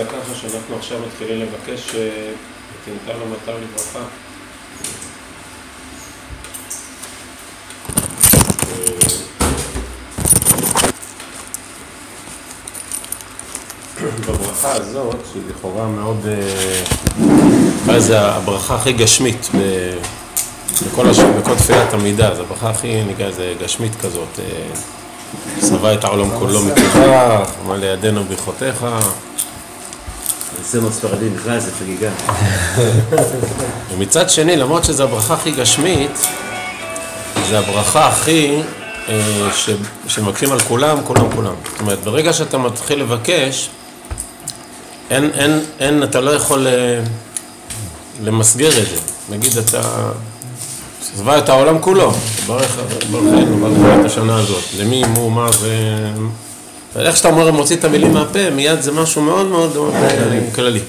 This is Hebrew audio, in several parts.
יצא ככה שאנחנו עכשיו מתחילים לבקש אה, ותנתן לו מטר לברכה. בברכה הזאת, שהיא לכאורה מאוד... מה זה הברכה הכי גשמית בכל, הש... בכל תפילת עמידה, זו הברכה הכי, נקרא לזה, גשמית כזאת. אה, צבע את העולם כולו מטבח, מה לידינו ברכותיך. זה מאוד ספרדי, בכלל זה חגיגה. ומצד שני, למרות שזו הברכה הכי גשמית, זו הברכה הכי אה, ש... שמבקשים על כולם, כולם, כולם. זאת אומרת, ברגע שאתה מתחיל לבקש, אין, אין, אין, אתה לא יכול אה, למסגר את זה. נגיד אתה, צבע את העולם כולו, ברך ברכנו, ברך את השנה הזאת. למי, מו, מה ו... ואיך שאתה אומר, מוציא את המילים מהפה, מיד זה משהו מאוד מאוד אה, כללי.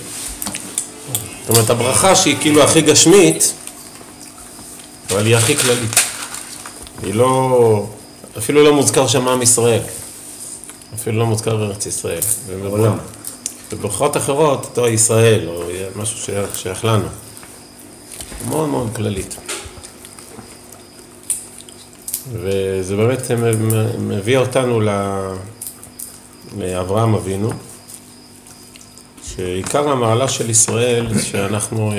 זאת אומרת, הברכה שהיא כאילו הכי גשמית, אבל היא הכי כללית. היא לא, אפילו לא מוזכר שם עם ישראל. אפילו לא מוזכר ארץ ישראל. עולם. בברכות אחרות, אותו ישראל, או משהו שייך, שייך לנו. מאוד מאוד כללית. וזה באמת מביא אותנו ל- לאברהם אבינו, שעיקר המעלה של ישראל, זה שאנחנו, אה,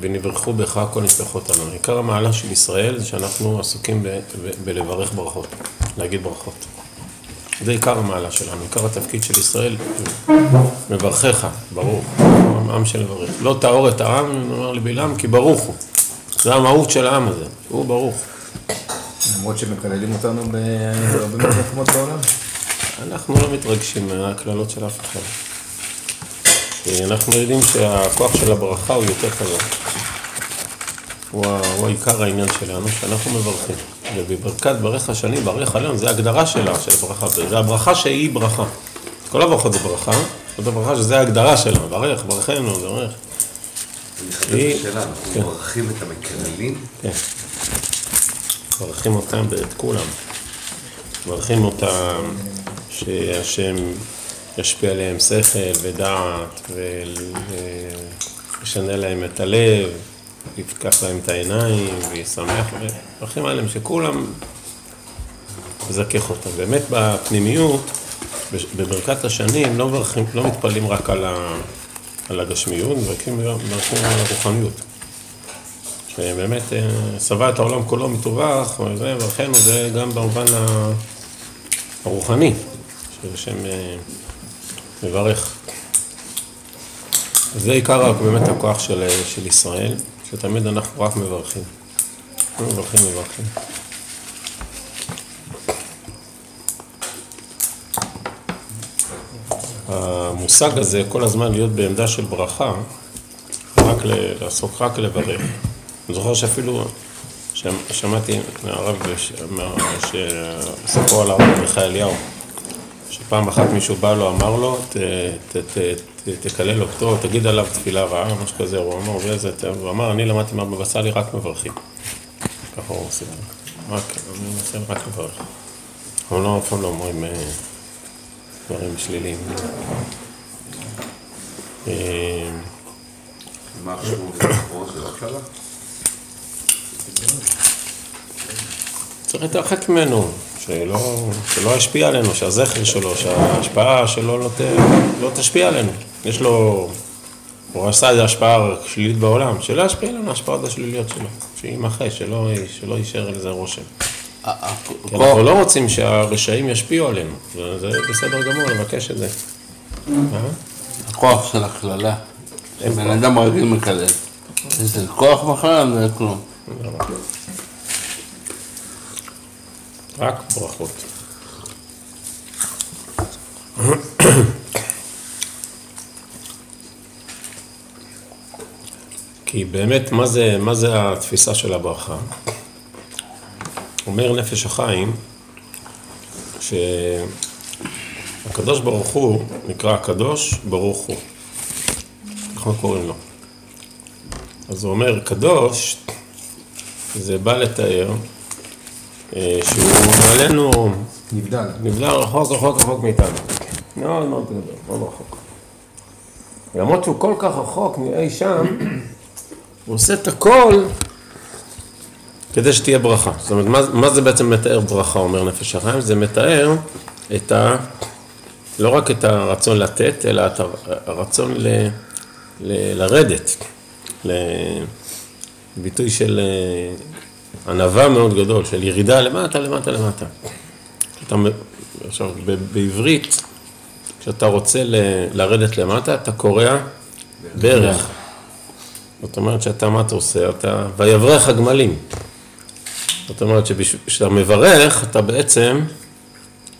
ונברכו בך כל נשלחות לנו. עיקר המעלה של ישראל זה שאנחנו עסוקים ב- ב- בלברך ברכות, להגיד ברכות. זה עיקר המעלה שלנו, עיקר התפקיד של ישראל, מברכך, ברוך, עם של לברך. לא טהור את העם, אומר לבלעם, כי ברוך הוא. זה המהות של העם הזה, הוא ברוך. למרות שמקללים אותנו בהרבה מקומות בעולם. אנחנו לא מתרגשים מהקללות של אף אחד. כי אנחנו יודעים שהכוח של הברכה הוא יותר חזק. הוא, הוא עיקר העניין שלנו, שאנחנו מברכים. ובברכת ברך השני, ברך עלינו, זה ההגדרה שלה, של הברכה. זה הברכה שהיא ברכה. כל הברכות זה ברכה, זאת הברכה שזה ההגדרה שלה, ברך, ברכנו, ברך. אני היא- את השאלה, אנחנו כן. מברכים את המקללים, כן. מברכים אותם ואת כולם. מברכים אותם שהשם ישפיע עליהם שכל ודעת וישנה להם את הלב, יפקח להם את העיניים וישמח, מברכים עליהם שכולם יזכך אותם. באמת בפנימיות, בברכת השנים לא, מברכים, לא מתפללים רק על, ה, על הגשמיות, מברכים מברכים על הרוחניות. שבאמת אה, שבע את העולם כולו מטווח, וזה, ברכנו זה גם במובן הרוחני, שהשם אה, מברך. זה עיקר באמת הכוח של, אה, של ישראל, שתמיד אנחנו רק מברכים. מברכים, מברכים. המושג הזה, כל הזמן להיות בעמדה של ברכה, רק ל- לעסוק רק לברך. אני זוכר שאפילו שמ- שמעתי מהרב ש- מה- שסיפרו על הרב מיכאל שפעם אחת מישהו בא לו, אמר לו, ת- ת- ת- ת- תקלל אותו, תגיד עליו תפילה רעה, משהו כזה, הוא אמר, ואיזה, הוא אמר, אני למדתי מהבבא סאלי רק מברכים. ככה הוא עושה, רק, אני מנסה רק לברך. אבל לא, אף פעם לא אומרים אה, דברים שליליים. אה, מה בראש של? צריך להתרחק ממנו, שלא, שלא ישפיע עלינו, שהזכר שלו, שההשפעה שלו לא, ת, לא תשפיע עלינו. יש לו, הוא עשה איזו השפעה שלילית בעולם, שלא ישפיע עלינו ההשפעות השליליות שלו, שימחה, שלא, שלא יישאר לזה רושם. כי אנחנו לא רוצים שהרשעים ישפיעו עלינו, וזה בסדר גמור לבקש את זה. אה? הכוח של הקללה. בן אדם רגיל מקלל. זה כוח בכלל, זה כלום. רק ברכות. כי באמת, מה זה, מה זה התפיסה של הברכה? אומר נפש החיים, שהקדוש ברוך הוא נקרא הקדוש ברוך הוא. אנחנו קוראים לו. אז הוא אומר, קדוש, זה בא לתאר שהוא מעלינו, נבדל. נבדל רחוק רחוק רחוק מאיתנו. מאוד מאוד גדול, מאוד רחוק. למרות שהוא כל כך רחוק מאי שם, הוא עושה את הכל כדי שתהיה ברכה. זאת אומרת, מה, מה זה בעצם מתאר ברכה, אומר נפש החיים? זה מתאר את ה... לא רק את הרצון לתת, אלא את הרצון ל, ל, לרדת. לביטוי של אה, ענווה מאוד גדול, של ירידה למטה, למטה, למטה. אתה, עכשיו, בעברית, כשאתה רוצה ל- לרדת למטה, אתה קורע ברך. זאת אומרת שאתה, מה אתה עושה? אתה, ויברך הגמלים. זאת אומרת שכשאתה מברך, אתה בעצם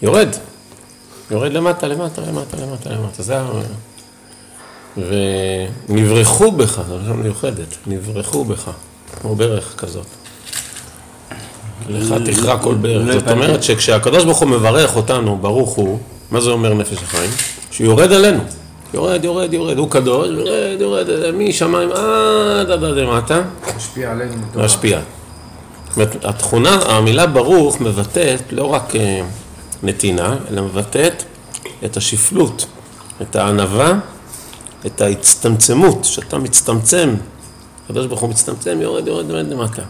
יורד. יורד למטה, למטה, למטה, למטה, למטה. זה ה... ונברחו בך, זו מיוחדת, נברחו בך, כמו ברך כזאת. לך תכרע כל ברך. זאת אומרת שכשהקדוש ברוך הוא מברך אותנו, ברוך הוא, מה זה אומר נפש החיים? שהוא יורד עלינו. יורד, יורד, יורד, הוא קדוש, יורד, יורד, משמיים עד עד עד למטה, משפיע עלינו. זאת אומרת, התכונה, המילה ברוך מבטאת לא רק אה, נתינה, אלא מבטאת את השפלות, את הענווה, את ההצטמצמות, שאתה מצטמצם, הקדוש ברוך הוא מצטמצם, יורד, יורד, יורד למטה.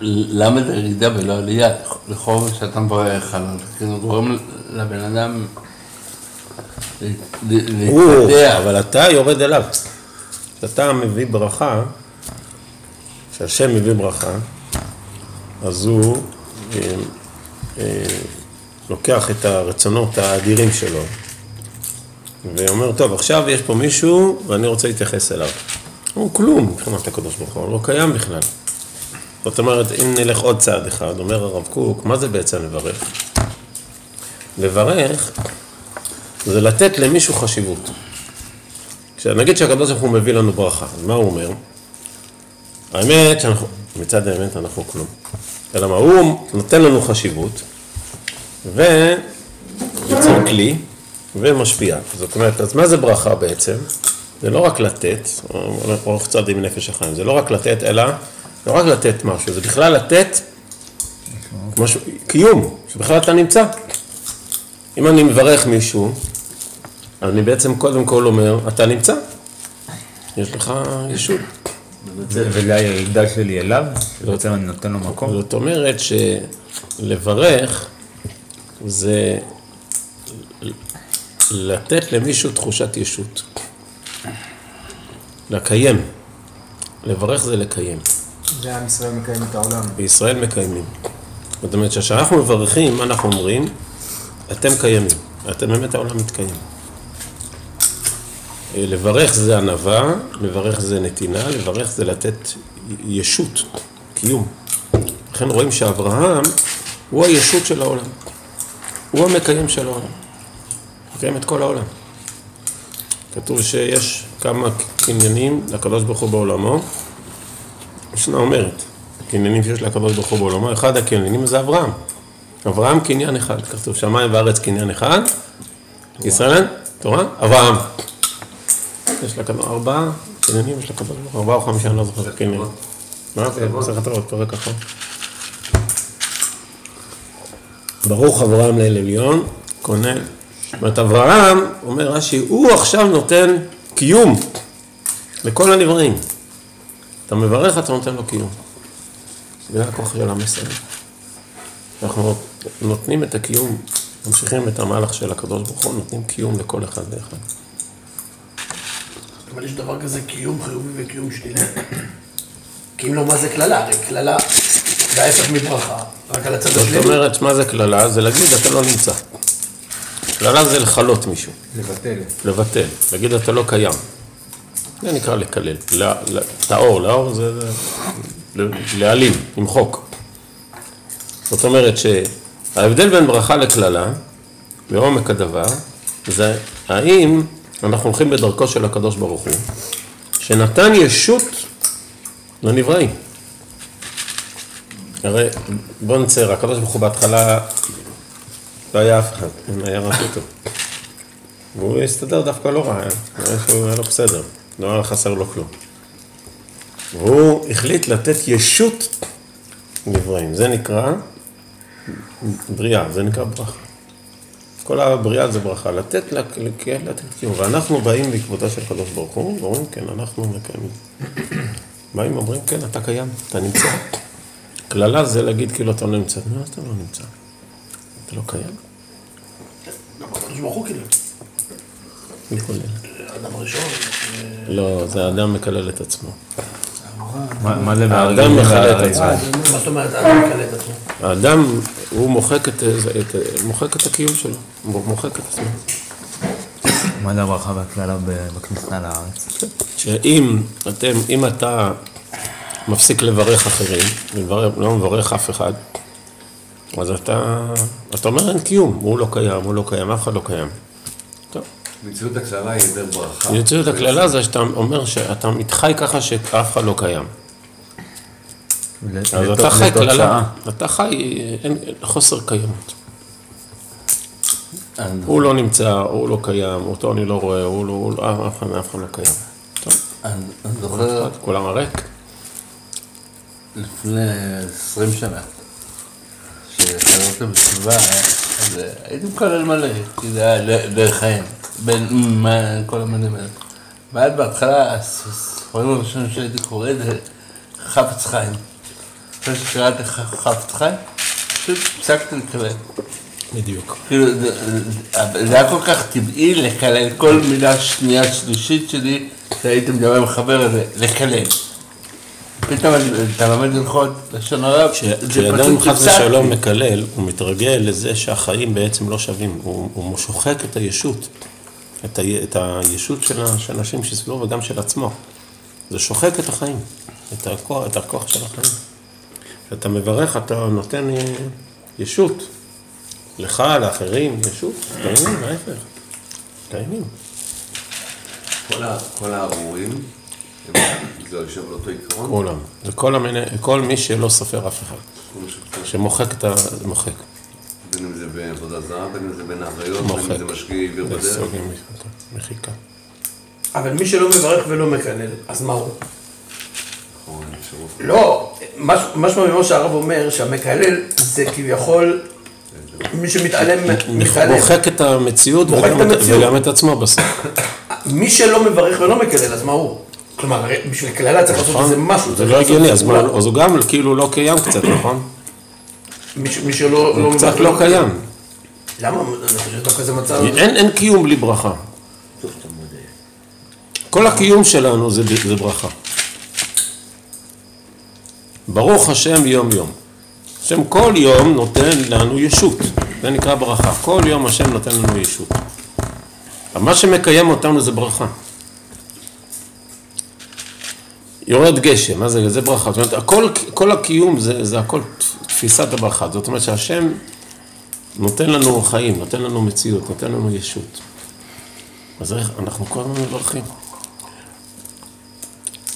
למה זה ירידה ולא עלייה? לכאורה כשאתה מברך עליו, כאילו גורם לבן אדם להתפתח. אבל אתה יורד אליו. כשאתה מביא ברכה, כשהשם מביא ברכה, אז הוא אה, אה, לוקח את הרצונות האדירים שלו ואומר, טוב, עכשיו יש פה מישהו ואני רוצה להתייחס אליו. הוא כלום מבחינת הקדוש ברוך הוא, הוא לא קיים בכלל. זאת אומרת, אם נלך עוד צעד אחד, אומר הרב קוק, מה זה בעצם לברך? לברך זה לתת למישהו חשיבות. נגיד שהקדוש ברוך הוא מביא לנו ברכה, אז מה הוא אומר? האמת שאנחנו, מצד האמת אנחנו כלום. אלא מה, הוא נותן לנו חשיבות, ויוצר כלי, ומשפיע. זאת אומרת, אז מה זה ברכה בעצם? זה לא רק לתת, אורך צד עם נפש החיים, זה לא רק לתת, אלא לא רק לתת משהו, זה בכלל לתת משהו, קיום, שבכלל אתה נמצא. אם אני מברך מישהו, אני בעצם קודם כל אומר, אתה נמצא, יש לך ישות. וזה הירידה שלי אליו, שבעצם אני נותן לו מקום. זאת אומרת שלברך זה לתת למישהו תחושת ישות. לקיים. לברך זה לקיים. זה עם ישראל מקיים את העולם. בישראל מקיימים. זאת אומרת שכשאנחנו מברכים, אנחנו אומרים? אתם קיימים. אתם באמת העולם מתקיים. אה, לברך זה ענווה, לברך זה נתינה, לברך זה לתת ישות, קיום. לכן רואים שאברהם הוא הישות של העולם. הוא המקיים של העולם. מקיים את כל העולם. כתוב שיש כמה קניינים לקדוש ברוך הוא בעולמו. משנה אומרת, קניינים שיש לקדוש ברוך הוא בעולמו, אחד הקניינים זה אברהם. אברהם קניין אחד, כתוב שמיים וארץ קניין אחד, ישראל, תורה, אברהם. יש לקדוש, ארבעה קניינים יש לקדוש ברוך הוא, ארבעה או חמישה, אני לא זוכר קניינים. מה זה? מסכת רבות, פרק אחר. ברוך אברהם לאל עליון, כונן. זאת אומרת, אברהם, אומר רש"י, הוא עכשיו נותן קיום לכל הנבראים. אתה מברך, אתה נותן לו קיום. זה הכוח של עם ישראל. אנחנו נותנים את הקיום, ממשיכים את המהלך של הקדוש ברוך הוא, נותנים קיום לכל אחד ואחד. אבל יש דבר כזה קיום חיובי וקיום שלילי. כי אם לא, מה זה קללה? הרי קללה זה ההפך מברכה, רק על הצד זאת השלילי. אומרת, מה זה קללה? זה להגיד, אתה לא נמצא. קללה זה לכלות מישהו, לבטל. לבטל, להגיד, אתה לא קיים. זה נקרא לקלל. ל- ל- טהור, לאור זה להעלים, למחוק. זאת אומרת שההבדל בין ברכה לקללה, בעומק הדבר, זה האם אנחנו הולכים בדרכו של הקדוש ברוך הוא, שנתן ישות לנבראים. הרי בוא נצייר, הקדוש ברוך הוא בהתחלה לא היה אף אחד, היה רק אותו. והוא הסתדר דווקא לא רע, שהוא היה לו בסדר, לא היה חסר לו כלום. והוא החליט לתת ישות לנבראים, זה נקרא בריאה, זה נקרא ברכה. כל הבריאה זה ברכה, לתת, לה- כן, לתת קיום. ואנחנו באים בעקבותו של הקדוש ברוך הוא, ואומרים, כן, אנחנו מקיימים. באים ואומרים, כן, אתה קיים, אתה נמצא. קללה זה להגיד כאילו אתה לא נמצא. מה אתה לא נמצא? אתה לא קיים? גם הקדוש ברוך הוא כאילו. הראשון. אה, לא, זה האדם מקלל את עצמו. מה זה האדם מכלה את? עצמו. מה זאת אומרת, האדם מקלל את עצמו. האדם, הוא מוחק את, את, מוחק את הקיום שלו, הוא מוחק את עצמו. מה זה הברכה והקללה בכניסה לארץ? שאם אתם, אם אתה מפסיק לברך אחרים, לא מברך אף אחד, אז אתה, אתה אומר אין קיום, הוא לא קיים, הוא לא קיים, אף אחד לא קיים. מציאות הקללה היא יותר ברכה. יוצאת הקללה זה שאתה אומר שאתה מתחי ככה שאף אחד לא קיים. אז אתה חי. קללה, אתה חי, אין, חוסר קיימות. אז- הוא לא נמצא, הוא לא קיים, אותו אני לא רואה, הוא לא, לא, אף אחד לא קיים. טוב, אז אני זוכר כולם הריק. לפני 20 שנה, שחזרתי בסביבה, אז הייתי מקלל מלא, כי זה היה ל- לחיים, בין מה- כל המילים האלה. ואז בהתחלה, הספרים הראשונים שהייתי קורא זה חפץ חיים. אחרי שקראתי חפץ חיים, פשוט הפסקתי לקלל. בדיוק. כאילו, זה, היה כל כך טבעי לקלל כל מילה שנייה שלישית שלי, שהייתי מדבר עם חבר הזה, לקלל. פתאום אתה לומד הלכות לשון הרע, זה כשאדם פשוט חס הפסקתי. ושלום מקלל, הוא מתרגל לזה שהחיים בעצם לא שווים, הוא, הוא שוחק את הישות, את, ה, את הישות של האנשים שסביבו וגם של עצמו. זה שוחק את החיים, את הכוח, את הכוח של החיים. כשאתה מברך, אתה נותן אה, ישות. לך, לאחרים, ישות, קיימים, ההפך. קיימים. כל הארורים, זה יושב על אותו עיקרון? כולם. זה כל, המיני, כל מי שלא סופר אף אחד, שמוחק את ה... מוחק. בין אם זה בעבודה זרה, בין אם זה בין האריות, בין. אם זה משקיע עיוור בדרך. מחיקה. אבל מי שלא מברך ולא מקלל, אז מה הוא? נכון. לא, מש- משמע ממה שהרב אומר, שהמקלל זה כביכול מי שמתעלם, מתעלם. מוחק את המציאות וגם את עצמו בסוף. מי שלא מברך ולא מקלל, אז מה הוא? כלומר, בשביל קללה צריך לעשות איזה משהו. זה לא הגיוני, אז פעולה. מה- אז הוא גם כאילו לא קיים קצת, נכון? מי שלא לא הוא קצת לא קיים. למה? אני חושב שדווקא זה מצב... אין אין קיום בלי ברכה. כל הקיום שלנו זה זה ברכה. ברוך השם יום יום. השם כל יום נותן לנו ישות, זה נקרא ברכה. כל יום השם נותן לנו ישות. אבל מה שמקיים אותנו זה ברכה. יורד גשם, מה זה? זה ברכה. זאת אומרת, הכל, כל הקיום זה, זה הכל תפיסת הברכה. זאת אומרת שהשם נותן לנו חיים, נותן לנו מציאות, נותן לנו ישות. אז איך, אנחנו כל הזמן מברכים.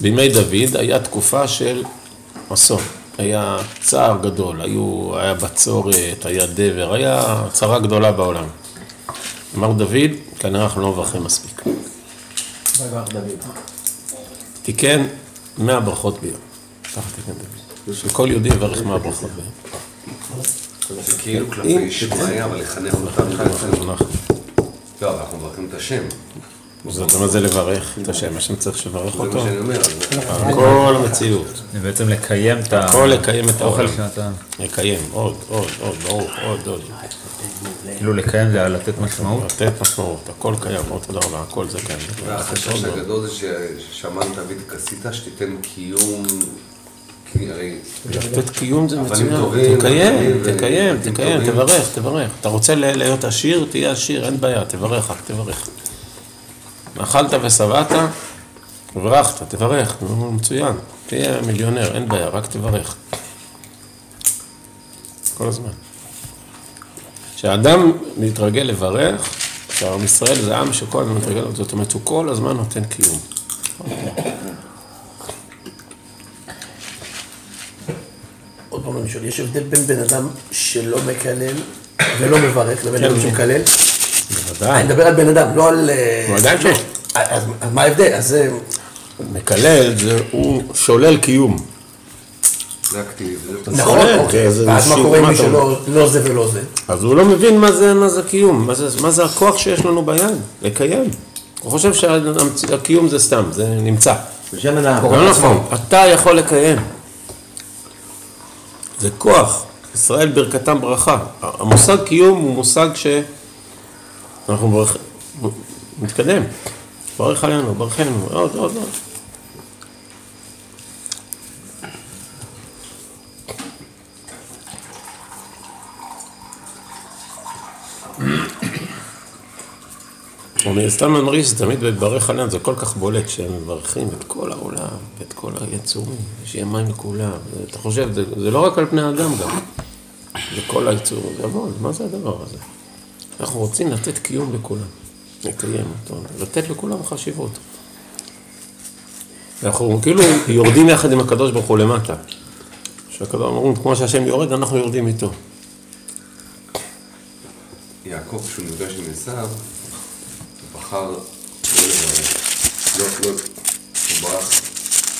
בימי דוד היה תקופה של אסון, היה צער גדול, היו, היה בצורת, היה דבר, היה צרה גדולה בעולם. אמר דוד, כנראה אנחנו לא מברכים מספיק. תיקן 100 ברכות ביום. ככה תיקן דוד. שכל יהודי יברך 100 ברכות ביום. זה כאילו כלפי שמאיה, אבל לחנך אותנו. אנחנו- לא, אנחנו מברכים את השם. זאת אומרת זה לברך את השם, השם צריך לברך זה מה אותו. שאני אומר. כל המציאות. בעצם לקיים את ה- הכל לקיים את האוכל. לקיים, עוד, עוד, עוד, ברוך, עוד, עוד. כאילו לקיים זה לתת משמעות. לתת משמעות, הכל קיים, עוד תודה רבה, הכל זה קיים. והחשש הגדול זה ש- ששמענו דוד כסית, שתיתן קיום, כי הרי לתת קיום זה מצוין, תקיים, תקיים, תקיים. תברך, תברך. אתה רוצה ל- להיות עשיר, תהיה עשיר, אין בעיה, תברך, רק תברך. אכלת ושבעת, וברכת, תברך, מצוין. תהיה מיליונר, אין בעיה, רק תברך. כל הזמן. כשאדם מתרגל לברך, שעם ישראל זה עם שכל הזמן מתרגל, זאת אומרת, הוא כל הזמן נותן קיום. עוד פעם אני שואל, יש הבדל בין בן אדם שלא מקלל ולא מברך לבין אדם שמקלל? אני בוודאי. מדבר על בן אדם, לא על... אה, ודאי לא. שיש. אז אז מה ההבדל? אז זה... מקלל זה, הוא שולל קיום. זה. זה- נכון, אוקיי. זה- זה מה קורה עם מי שלא לא זה ולא זה? אז הוא לא מבין מה זה, מה זה קיום, מה זה, מה זה הכוח שיש לנו ביד, לקיים. הוא חושב שהקיום זה סתם, זה נמצא. האב. לא נכון, אתה יכול לקיים. זה כוח. ישראל ברכתם ברכה. המושג קיום הוא מושג שאנחנו מברך... מתקדם. ברך עלינו, ברכנו, עוד, עוד, עוד. אני סתם מרגיש שתמיד בברך עליהם זה כל כך בולט שהם מברכים את כל העולם ואת כל היצורים, שיהיה מים לכולם. אתה חושב, זה, זה לא רק על פני האדם גם, זה כל היצורים, זה המון, מה זה הדבר הזה? אנחנו רוצים לתת קיום לכולם, לקיים אותו, לתת לכולם חשיבות. אנחנו כאילו יורדים יחד עם הקדוש ברוך הוא למטה. שהקדוש ברוך הוא, כמו שהשם יורד, אנחנו יורדים איתו. יעקב, כשהוא נפגש עם עשיו, בחר לא לברך. לא, לא, הוא ברח,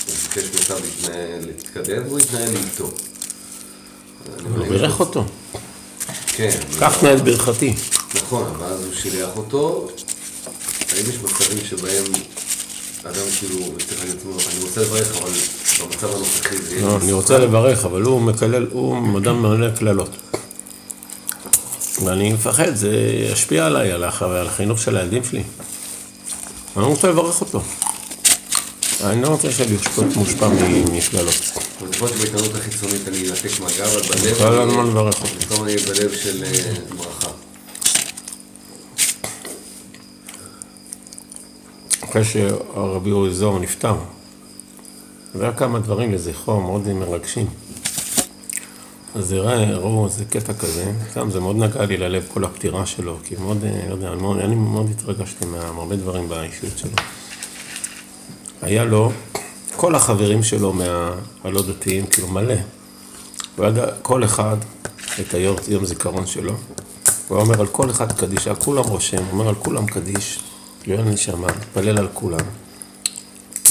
הוא ביקש להתנהל- להתקדם, והוא התנהל איתו. הוא בירך אותו. כן. נא את ברכתי. נכון, אבל אז הוא שילח אותו. האם יש מצבים שבהם אדם כאילו, צריך להגיד לעצמו, אני רוצה לברך, אבל במצב הנוכחי זה יהיה... לא, אני רוצה לברך, אבל הוא מקלל, הוא אדם מלא קללות. ואני מפחד, זה ישפיע עליי, על הח- על החינוך של הילדים שלי. אני רוצה לברך אותו. אני לא רוצה שאני אשפוט מושפע מ- מקללות. אבל יכול להיות שבהתנהלות החיצונית אני אנתק מגע, אבל בלב... כל הזמן לברך אותו. פתאום אני בלב של אה, ברכה. אחרי שהרבי אורי זוהר נפטר, והיה כמה דברים לזכרו מאוד מרגשים. אז הראו איזה קטע כזה, גם זה מאוד נגע לי ללב כל הפטירה שלו, כי מאוד, אה, לא יודע, מאוד, אני מאוד התרגשתי מהרבה דברים באישיות שלו. היה לו, כל החברים שלו מהלא דתיים, כאילו מלא, הוא ידע כל אחד את היום, יום זיכרון שלו, הוא היה אומר על כל אחד קדיש, על כולם רושם, אומר על כולם קדיש, לעילוי נשמה, מתפלל על כולם.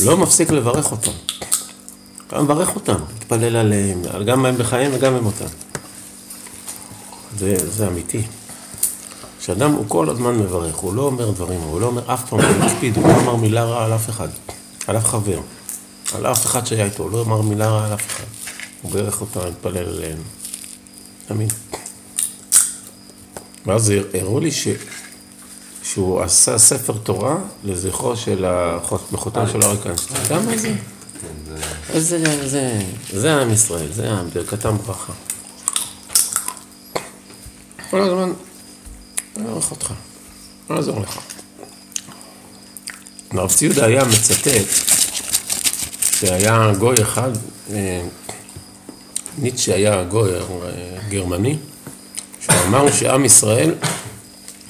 לא מפסיק לברך אותם. אתה מברך אותם, מתפלל עליהם, גם הם בחיים וגם במותם. זה, זה אמיתי. שאדם הוא כל הזמן מברך, הוא לא אומר דברים, הוא לא אומר אף פעם, הוא מקפיד, הוא לא אמר מילה רעה על אף אחד, על אף חבר, על אף אחד שהיה איתו, הוא לא אמר מילה רעה על אף אחד. הוא בירך אותם, התפלל עליהם. תמיד. ואז הראו לי ש... שהוא עשה ספר תורה לזכרו של החותם של אריק איינשטיין. אתה יודע מה זה? איזה, זה, זה עם ישראל, זה עם, ברכתם ברכה. כל הזמן, אני אערך אותך, לא אעזור לך. הרב ציודה היה מצטט שהיה גוי אחד, אה, ניטשה היה גוי אה, גרמני, שהוא אמר שעם ישראל,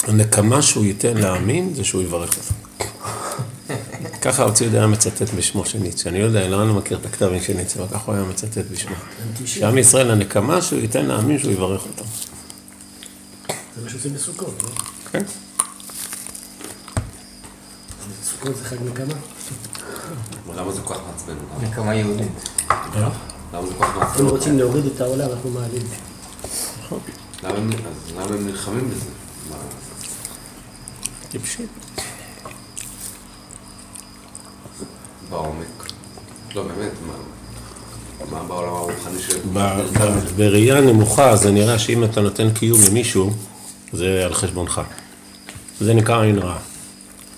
הנקמה שהוא ייתן לעמים זה שהוא יברך אותם. ככה ציודה היה מצטט בשמו של ניטשה. אני לא יודע, לא אני מכיר את הכתבים של ניטשה, אבל ככה הוא היה מצטט בשמו. שעם ישראל, הנקמה שהוא ייתן לעמים שהוא יברך אותם. זה מה שעושים בסוכות, לא? כן? סוכות זה חג נקמה. למה זה כל כך מעצבן? נקמה יהודית. למה זה כל כך מעצבן? אם רוצים להוריד את העולם, אנחנו מעלים. למה הם- אז למה הם נלחמים בזה? מה- בעומק. לא, באמת, מה... מה בעולם הרוחני ש... ב- ב- בראייה נמוכה זה נראה שאם אתה נותן קיום למישהו, זה על חשבונך. זה נקרא עין רעה.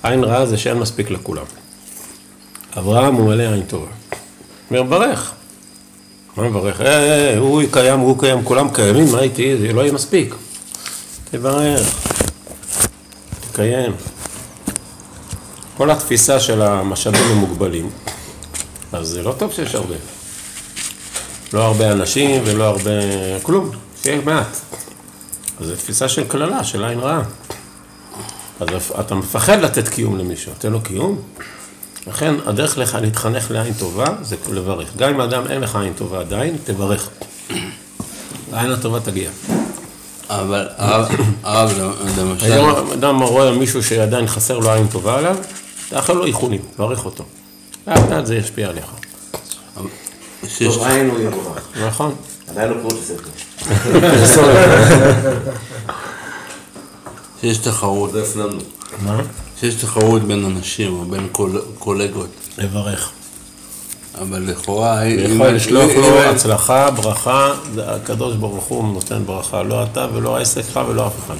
עין רעה זה שאין מספיק לכולם. אברהם הוא מלא עין טובה. אומר, ברך. מה מברך? אה, אה, הוא קיים, הוא קיים, כולם קיימים, מה איתי? זה לא יהיה מספיק. תברך, תקיים. כל התפיסה של המשאבים המוגבלים, אז זה לא טוב שיש הרבה. לא הרבה אנשים ולא הרבה... כלום, שיהיה מעט. אז זו תפיסה של קללה, של עין רעה. אז אתה מפחד לתת קיום למישהו, תן לו קיום. לכן הדרך לך להתחנך לעין טובה זה לברך. גם אם אדם אין לך עין טובה עדיין, תברך. העין הטובה תגיע. אבל הרב, למשל, היום אדם רואה מישהו שעדיין חסר לו עין טובה עליו, תאחל לו איחולים, תברך אותו. לאט לאט זה ישפיע עליך. שיש עין הוא יבורך. נכון. עדיין לא את הספר. שיש תחרות, זה הפנמנו. שיש תחרות בין אנשים או בין קול- קולגות. לברך. אבל לכאורה, יכול לשלוח לו הצלחה, ברכה, הקדוש ברוך הוא נותן ברכה, לא אתה ולא העסק שלך ולא אף אחד.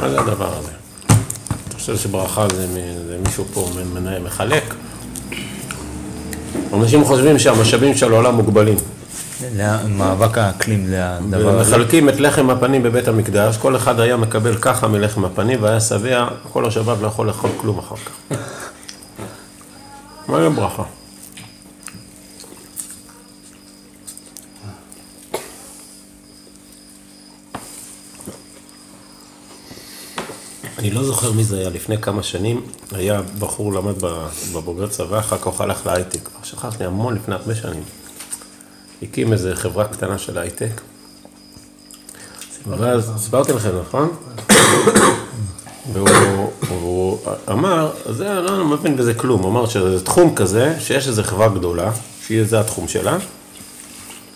מה זה הדבר הזה? חושב שברכה זה, מ- זה מישהו פה מנהל, מחלק? אנשים חושבים שהמשאבים של העולם מוגבלים. מאבק האקלים לדבר הזה. ומחלקים את לחם הפנים בבית המקדש, כל אחד היה מקבל ככה מלחם הפנים והיה שבע, כל השבת לא יכול לאכול כלום אחר כך. מה ברכה? אני לא זוכר מי זה היה, לפני כמה שנים היה בחור למד בבוגרי צבא, אחר כך הלך להייטק, כבר שכחתי המון לפני הרבה שנים. הקים איזה חברה קטנה של הייטק. ואז סיפרתי לכם, נכון? והוא הוא אמר, זה, אני לא מבין בזה כלום, הוא אמר שזה תחום כזה, שיש איזו חברה גדולה, שזה התחום שלה.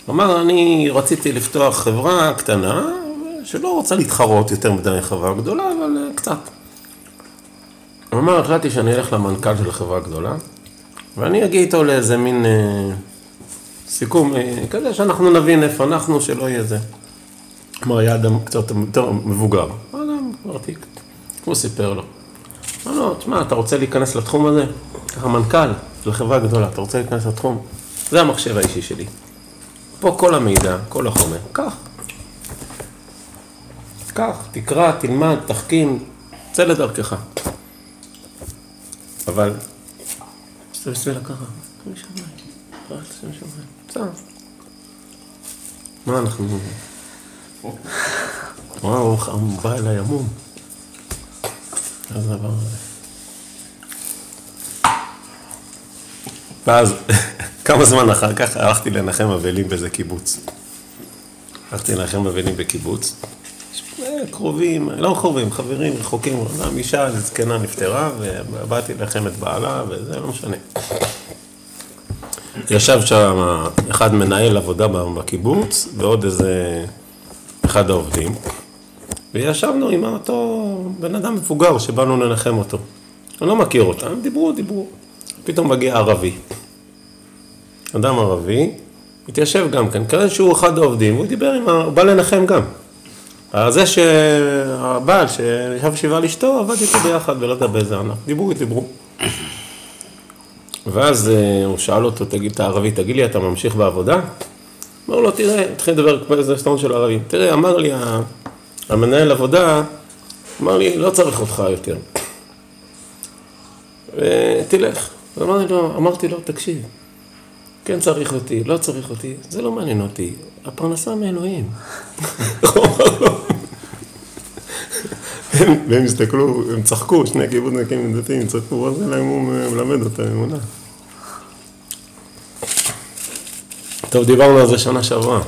הוא אמר, אני רציתי לפתוח חברה קטנה, שלא רוצה להתחרות יותר מדי חברה גדולה, אבל קצת. הוא אמר, החלטתי שאני אלך למנכ"ל של החברה הגדולה, ואני אגיע איתו לאיזה מין אה, סיכום אה, כזה, שאנחנו נבין איפה אנחנו, שלא יהיה זה. כלומר, היה אדם קצת יותר מבוגר, אדם ותיק, הוא סיפר לו. אמר לו, תשמע, אתה רוצה להיכנס לתחום הזה? ככה מנכ"ל של חברה גדולה, אתה רוצה להיכנס לתחום? זה המחשב האישי שלי. פה כל המידע, כל החומר, קח. קח, תקרא, תלמד, תחכים, צא לדרכך. אבל. מה אנחנו... וואו, הוא בא אליי עמום. הדבר הזה? ואז, כמה זמן אחר כך הלכתי לנחם אבלים באיזה קיבוץ. הלכתי לנחם אבלים בקיבוץ. קרובים, לא קרובים, חברים רחוקים, גם אישה זקנה נפטרה, ובאתי לנחם את בעלה, וזה לא משנה. ישב שם אחד מנהל עבודה בקיבוץ, ועוד איזה אחד העובדים, וישבנו עם אותו בן אדם מבוגר שבאנו לנחם אותו. אני לא מכיר אותם, דיברו, דיברו. פתאום מגיע ערבי. אדם ערבי, התיישב גם כן, כנראה שהוא אחד העובדים, הוא דיבר עם ה... הוא בא לנחם גם. אז זה שהבעל שישב שבעה על אשתו, עבד איתי ביחד, ולא יודע באיזה ענף. דיברו, דיברו. ואז אה, הוא שאל אותו, תגיד, את הערבי, תגיד לי, אתה ממשיך בעבודה? אמר לו, תראה, התחיל לדבר כמו איזה סטון של ערבים. תראה, אמר לי המנהל עבודה, אמר לי, לא צריך אותך יותר. ותלך. לו, אמרתי לו, תקשיב, כן צריך אותי, לא צריך אותי, זה לא מעניין אותי, הפרנסה מאלוהים. הם- והם הסתכלו, הם צחקו, שני קיבוצניקים דתיים, צחקו, ואז להם הוא מלמד אותם אמונה. טוב, דיברנו על זה שנה שעברה.